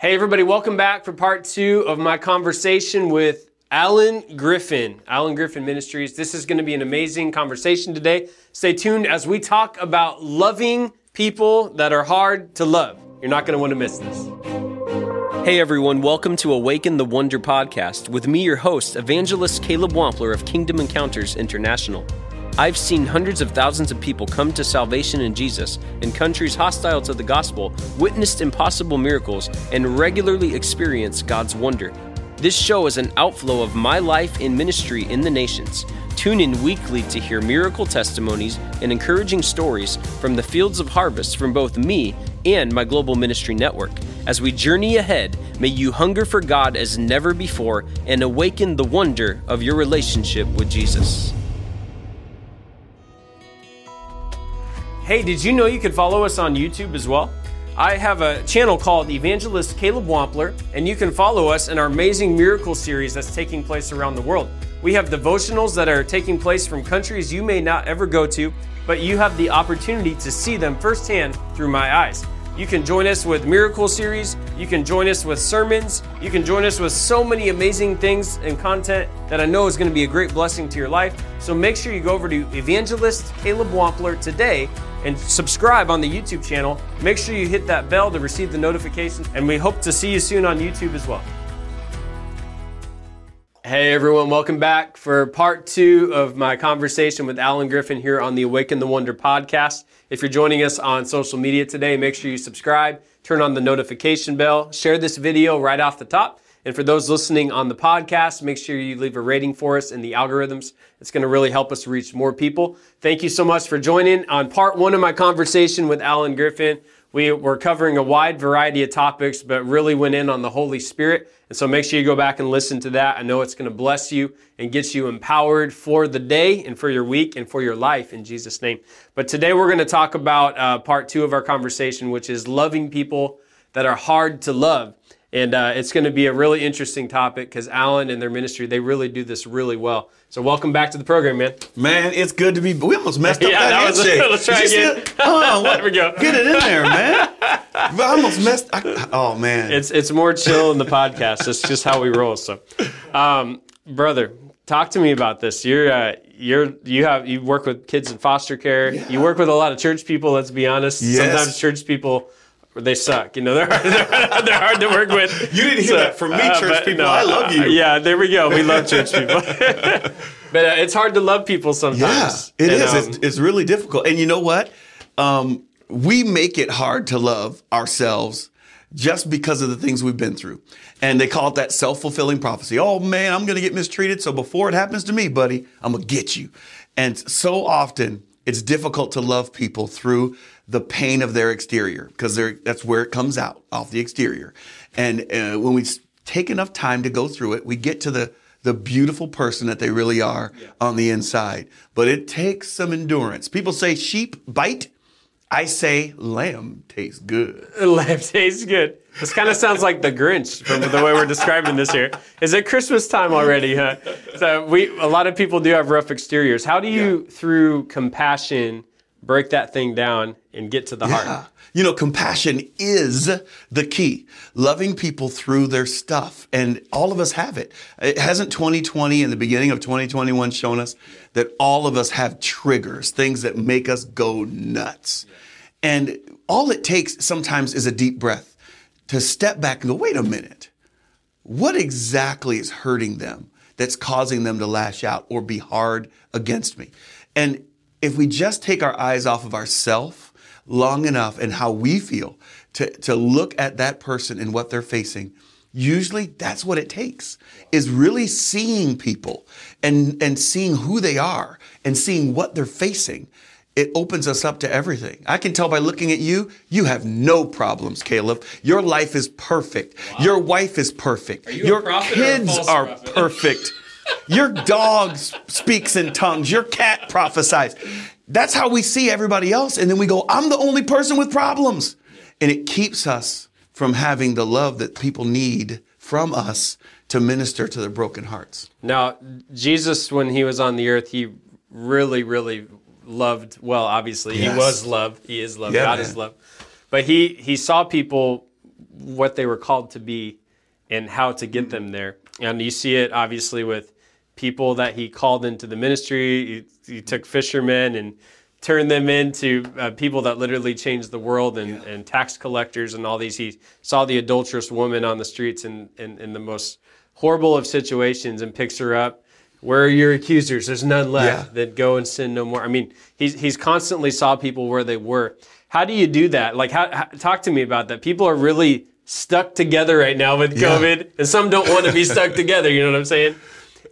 Hey, everybody, welcome back for part two of my conversation with Alan Griffin, Alan Griffin Ministries. This is going to be an amazing conversation today. Stay tuned as we talk about loving people that are hard to love. You're not going to want to miss this. Hey everyone, welcome to Awaken the Wonder podcast with me, your host, evangelist Caleb Wampler of Kingdom Encounters International. I've seen hundreds of thousands of people come to salvation in Jesus in countries hostile to the gospel, witnessed impossible miracles, and regularly experience God's wonder. This show is an outflow of my life in ministry in the nations. Tune in weekly to hear miracle testimonies and encouraging stories from the fields of harvest from both me and my global ministry network. As we journey ahead, may you hunger for God as never before and awaken the wonder of your relationship with Jesus. Hey, did you know you could follow us on YouTube as well? I have a channel called Evangelist Caleb Wampler, and you can follow us in our amazing miracle series that's taking place around the world. We have devotionals that are taking place from countries you may not ever go to, but you have the opportunity to see them firsthand through my eyes. You can join us with Miracle Series. You can join us with sermons. You can join us with so many amazing things and content that I know is going to be a great blessing to your life. So make sure you go over to Evangelist Caleb Wampler today and subscribe on the YouTube channel. Make sure you hit that bell to receive the notifications, and we hope to see you soon on YouTube as well. Hey everyone, welcome back for part two of my conversation with Alan Griffin here on the Awaken the Wonder podcast. If you're joining us on social media today, make sure you subscribe, turn on the notification bell, share this video right off the top. And for those listening on the podcast, make sure you leave a rating for us in the algorithms. It's going to really help us reach more people. Thank you so much for joining on part one of my conversation with Alan Griffin. We were covering a wide variety of topics, but really went in on the Holy Spirit. And so make sure you go back and listen to that. I know it's going to bless you and get you empowered for the day and for your week and for your life in Jesus' name. But today we're going to talk about uh, part two of our conversation, which is loving people that are hard to love. And uh, it's going to be a really interesting topic because Alan and their ministry, they really do this really well. So welcome back to the program, man. Man, it's good to be. We almost messed up Yeah, that, that was- handshake. let's try again. see? Oh, what? There we go. Get it in there, man. I almost messed. I, oh man. It's it's more chill in the podcast. It's just how we roll. So, um, brother, talk to me about this. You're uh, you're you have you work with kids in foster care. You work with a lot of church people. Let's be honest. Yes. Sometimes church people. They suck, you know. They're hard, they're, they're hard to work with. You didn't hear that from me, church but people. I love you. uh, yeah, there we go. We love church people, but uh, it's hard to love people yeah, sometimes. it And, is. um, it's, it's really difficult. And you know what? Um, we make it hard to love ourselves just because of the things we've been through. And they call it that self fulfilling prophecy. Oh man, I'm going to get mistreated. So before it happens to me, buddy, I'm going to get you. And so often it's difficult to love people through the pain of their exterior because that's where it comes out off the exterior. And uh, when we take enough time to go through it, we get to the the beautiful person that they really are on the inside. But it takes some endurance. People say sheep bite. I say lamb tastes good. Lamb tastes good. This kind of sounds like the Grinch from the way we're describing this here. Is it Christmas time already, huh? So we a lot of people do have rough exteriors. How do you, through compassion, break that thing down and get to the heart? You know, compassion is the key. Loving people through their stuff. And all of us have it. It hasn't 2020 and the beginning of 2021 shown us that all of us have triggers, things that make us go nuts. And all it takes sometimes is a deep breath to step back and go, wait a minute. What exactly is hurting them that's causing them to lash out or be hard against me? And if we just take our eyes off of ourself long enough and how we feel to, to look at that person and what they're facing, usually that's what it takes is really seeing people and, and seeing who they are and seeing what they're facing it opens us up to everything. I can tell by looking at you, you have no problems, Caleb. Your life is perfect. Your wife is perfect. you Your prophet or a kids are prophet? perfect. Your dog speaks in tongues. Your cat prophesies. That's how we see everybody else. And then we go, I'm the only person with problems. And it keeps us from having the love that people need from us to minister to their broken hearts. Now, Jesus, when he was on the earth, he really, really loved. Well, obviously, Yes. he was love. He is love. Yeah, God man. is love. But he he saw people what they were called to be and how to get them there. And you see it obviously with people that he called into the ministry. He, he took fishermen and turned them into uh, people that literally changed the world and, yeah. and tax collectors and all these. He saw the adulterous woman on the streets in, in, in, the most horrible of situations and picks her up. Where are your accusers? There's none left yeah. that go and sin no more. I mean, he's, he's constantly saw people where they were. How do you do that? Like, how, how, talk to me about that. People are really stuck together right now with COVID, yeah. and some don't want to be stuck together. You know what I'm saying?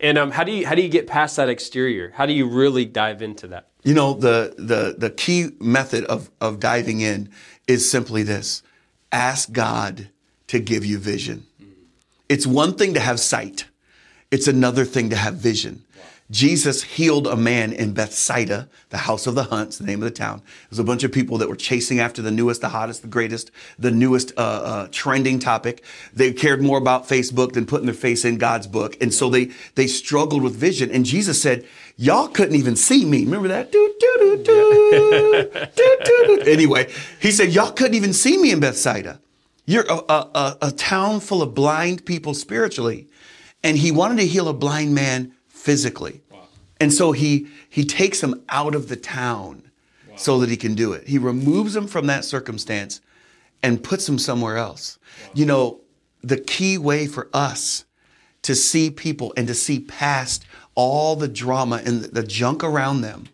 And um, how do you how do you get past that exterior? How do you really dive into that? You know, the the the key method of of diving in is simply this: ask God to give you vision. It's one thing to have sight; it's another thing to have vision. Jesus healed a man in Bethsaida, the house of the Hunts, the name of the town. It was a bunch of people that were chasing after the newest, the hottest, the greatest, the newest uh, uh, trending topic. They cared more about Facebook than putting their face in God's book, and so they they struggled with vision. And Jesus said, "Y'all couldn't even see me." Remember that? Do, do, do, do, do, Anyway, he said, "Y'all couldn't even see me in Bethsaida. You're a, a, a town full of blind people spiritually." And he wanted to heal a blind man physically. Wow. And so he he takes him out of the town wow. so that he can do it. He removes him from that circumstance and puts him somewhere else. Wow. You know, the key way for us to see people and to see past all the drama and the junk around them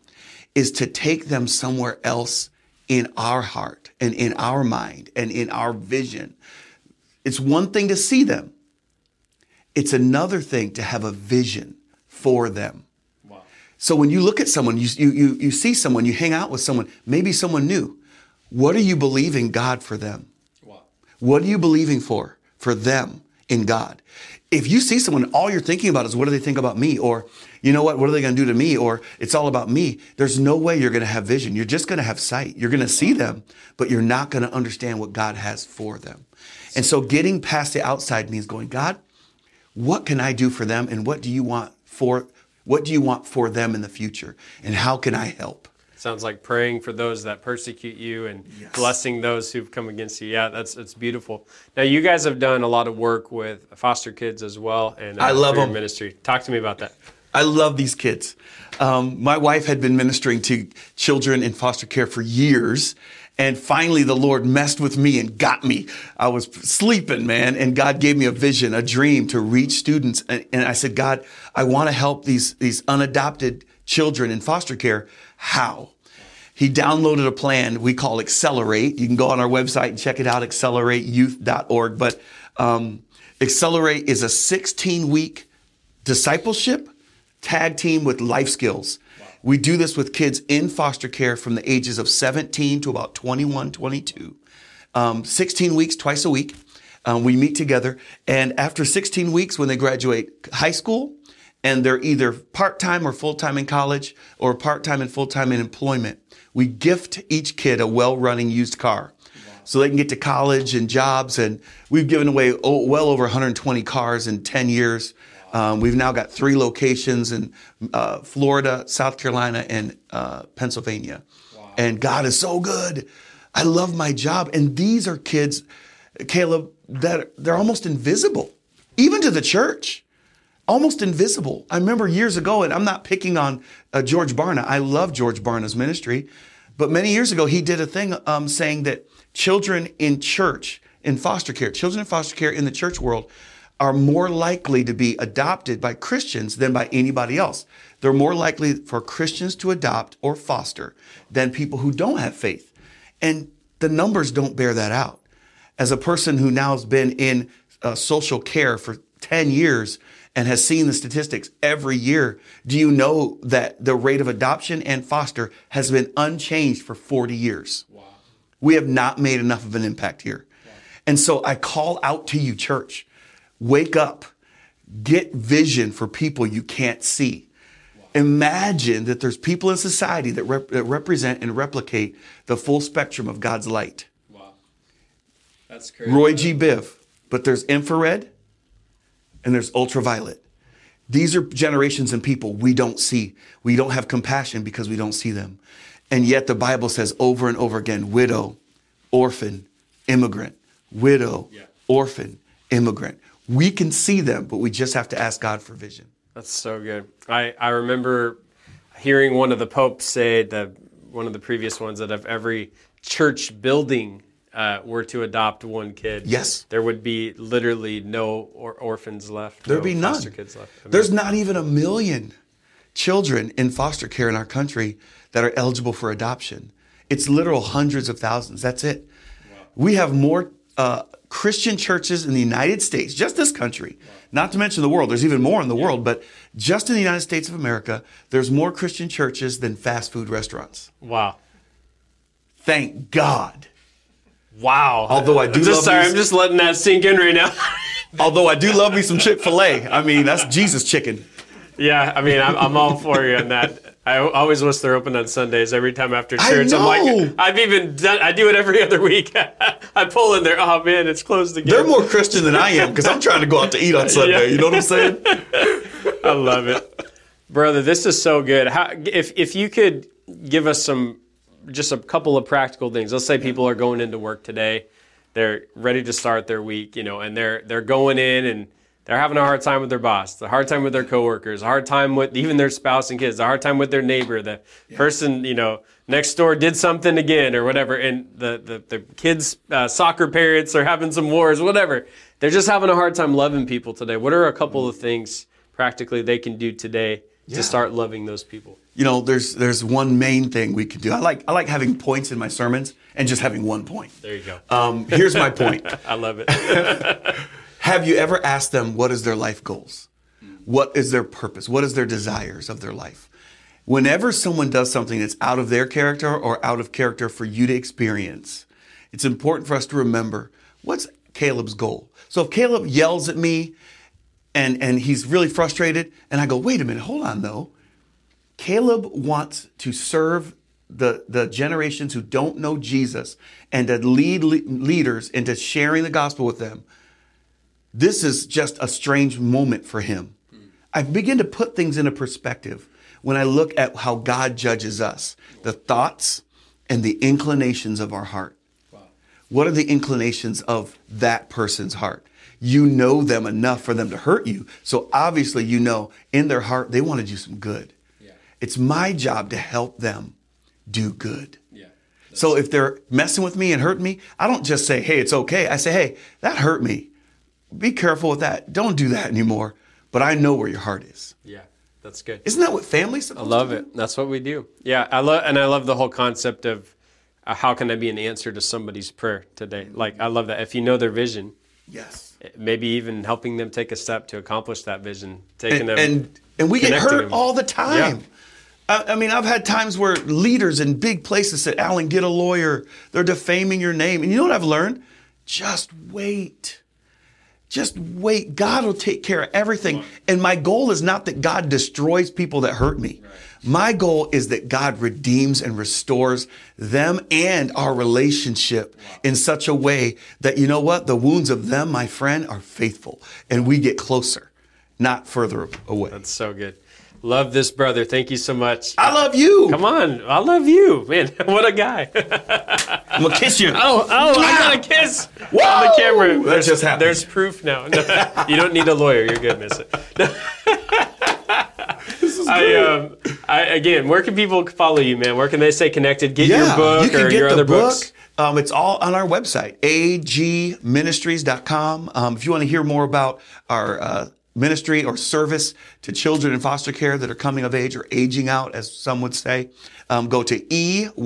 is to take them somewhere else in our heart and in our mind and in our vision. It's one thing to see them. It's another thing to have a vision for them. Wow. So when you look at someone, you, you, you see someone, you hang out with someone, maybe someone new. What are you believing God for them? Wow. What are you believing for, for them in God? If you see someone, all you're thinking about is what do they think about me? Or, you know what, what are they going to do to me? Or it's all about me. There's no way you're going to have vision. You're just going to have sight. You're going to see them, but you're not going to understand what God has for them. And so getting past the outside means going, God, what can I do for them? And what do you want for what do you want for them in the future and how can I help? Sounds like praying for those that persecute you and yes. blessing those who've come against you. Yeah, that's that's beautiful. Now you guys have done a lot of work with foster kids as well, and uh, I love them. Ministry. Talk to me about that. I love these kids. Um, my wife had been ministering to children in foster care for years, and finally, the Lord messed with me and got me. I was sleeping, man, and God gave me a vision, a dream to reach students. And, and I said, God, I want to help these, these unadopted children in foster care. How? He downloaded a plan we call Accelerate. You can go on our website and check it out, accelerateyouth.org. But um, Accelerate is a 16 week discipleship tag team with life skills. We do this with kids in foster care from the ages of 17 to about 21, 22. Um, 16 weeks, twice a week. Um, we meet together. And after 16 weeks, when they graduate high school, and they're either part time or full time in college or part time and full time in employment, we gift each kid a well running used car. So they can get to college and jobs. And we've given away well over 120 cars in 10 years. Um, we've now got three locations in uh, Florida, South Carolina, and uh, Pennsylvania. Wow. And God is so good. I love my job. And these are kids, Caleb, that they're almost invisible, even to the church. Almost invisible. I remember years ago, and I'm not picking on uh, George Barna. I love George Barna's ministry. But many years ago, he did a thing um, saying that children in church, in foster care, children in foster care in the church world, are more likely to be adopted by Christians than by anybody else. They're more likely for Christians to adopt or foster than people who don't have faith. And the numbers don't bear that out. As a person who now has been in uh, social care for 10 years and has seen the statistics every year, do you know that the rate of adoption and foster has been unchanged for 40 years? Wow. We have not made enough of an impact here. Wow. And so I call out to you, church Wake up. Get vision for people you can't see. Wow. Imagine that there's people in society that, rep- that, represent and replicate the full spectrum of God's light. Wow. That's crazy. Roy G. Biv. But there's infrared and there's ultraviolet. These are generations and people we don't see. We don't have compassion because we don't see them. And yet the Bible says over and over again widow, orphan, immigrant, widow, yeah orphan, immigrant. We can see them, but we just have to ask God for vision. That's so good. I, I remember hearing one of the popes say that one of the previous ones that if every church building uh, were to adopt one kid, Yes. there would be literally no or- orphans left. There'd no be none. foster kids left. I mean, There's not even a million children in foster care in our country that are eligible for adoption. It's literal hundreds of thousands. That's it. We have more uh, Christian churches in the United States, just this country, not to mention the world. There's even more in the world, but just in the United States of America, there's more Christian churches than fast food restaurants. wow. Thank God. Wow. Although I do just love sorry, I'm just letting that sink in right now. Although I do love me some Chick fil A. I mean, that's Jesus chicken. yeah, I mean, I'm, I'm all for you on that. I always wish they're open on Sundays every time after church. I'm like, I've even done, I do it every other week. I pull in there, oh man, it's closed again. They're more Christian than I am because I'm trying to go out to eat on Sunday. Yeah. You know what I'm saying? I love it, brother. This is so good. How, if if you could give us some, just a couple of practical things. Let's say people are going into work today, they're ready to start their week, you know, and they're they're going in and they're having a hard time with their boss, a hard time with their coworkers, a hard time with even their spouse and kids, a hard time with their neighbor, the person you know next door did something again or whatever, and the the, the kids' uh, soccer parents are having some wars, whatever. They're just having a hard time loving people today. What are a couple of things practically they can do today Yeah. to start loving those people? You know, there's there's one main thing we can do. I like I like having points in my sermons and just having one point. There you go. Um, here's my point. I love it. Have you ever asked them what is their life goals? What is their purpose? What is their desires of their life? Whenever someone does something that's out of their character or out of character for you to experience, it's important for us to remember what's Caleb's goal. So if Caleb yells at me and and he's really frustrated and I go, "Wait a minute, hold on though." Caleb wants to serve the, the generations who don't know Jesus and to lead le- leaders into sharing the gospel with them. This is just a strange moment for him. I begin to put things into perspective when I look at how God judges us, the thoughts and the inclinations of our heart. What are the inclinations of that person's heart? You know them enough for them to hurt you. So obviously, you know in their heart, they want to do some good. It's my job to help them do good. Yeah. So if they're messing with me and hurting me, I don't just say, hey, it's okay. I say, hey, that hurt me. Be careful with that. Don't do that anymore. But I know where your heart is. Yeah. That's good. Isn't that what supposed I love it. That's what we do. Yeah, I love and I love the whole concept of uh, how can I be an answer to somebody's prayer today? Like I love that. If you know their vision, Yes. maybe even helping them take a step to accomplish that vision, taking And, them and, and we get hurt them. all the time. Yeah. I, I mean, I've had times where leaders in big places said, Alan, get a lawyer. They're defaming your name. And you know what I've learned? Just wait. Just wait. God will take care of everything. And my goal is not that God destroys people that hurt me. My goal is that God redeems and restores them and our relationship in such a way that, you know what? The wounds of them, my friend, are faithful and we get closer, not further away. That's so good. Love this brother. Thank you so much. I love you. Come on, I love you, man. What a guy. I'm going to kiss you. Oh, oh, I got a kiss on the camera. That There's, just happened. there's proof now. No, you don't need a lawyer. You're good, miss it. I, um, I, again, where can people follow you, man? Where can they stay connected? Get your book you can or get your the other book. books? Um, it's all on our website, agministries.com. Um, if you want to hear more about our uh, ministry or service to children in foster care that are coming of age or aging out, as some would say, um, go to eyth.org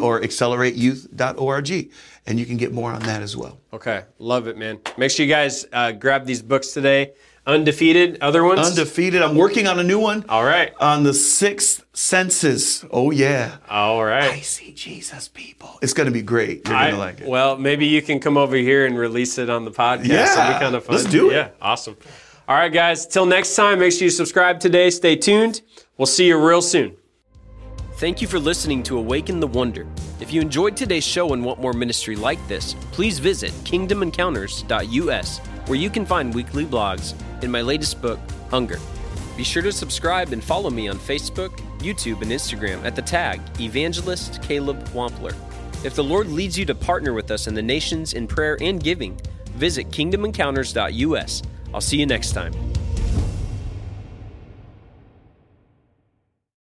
or accelerateyouth.org, and you can get more on that as well. Okay, love it, man. Make sure you guys uh, grab these books today. Undefeated, other ones? Undefeated. I'm working on a new one. All right. On the sixth senses. Oh, yeah. All right. I see Jesus, people. It's going to be great. You're going to like it. Well, maybe you can come over here and release it on the podcast. Yeah, That'd be kind of fun. let's do it. Yeah, awesome. All right, guys. Till next time, make sure you subscribe today. Stay tuned. We'll see you real soon. Thank you for listening to Awaken the Wonder. If you enjoyed today's show and want more ministry like this, please visit kingdomencounters.us, where you can find weekly blogs and my latest book, Hunger. Be sure to subscribe and follow me on Facebook, YouTube, and Instagram at the tag Evangelist Caleb Wampler. If the Lord leads you to partner with us in the nations in prayer and giving, visit kingdomencounters.us. I'll see you next time.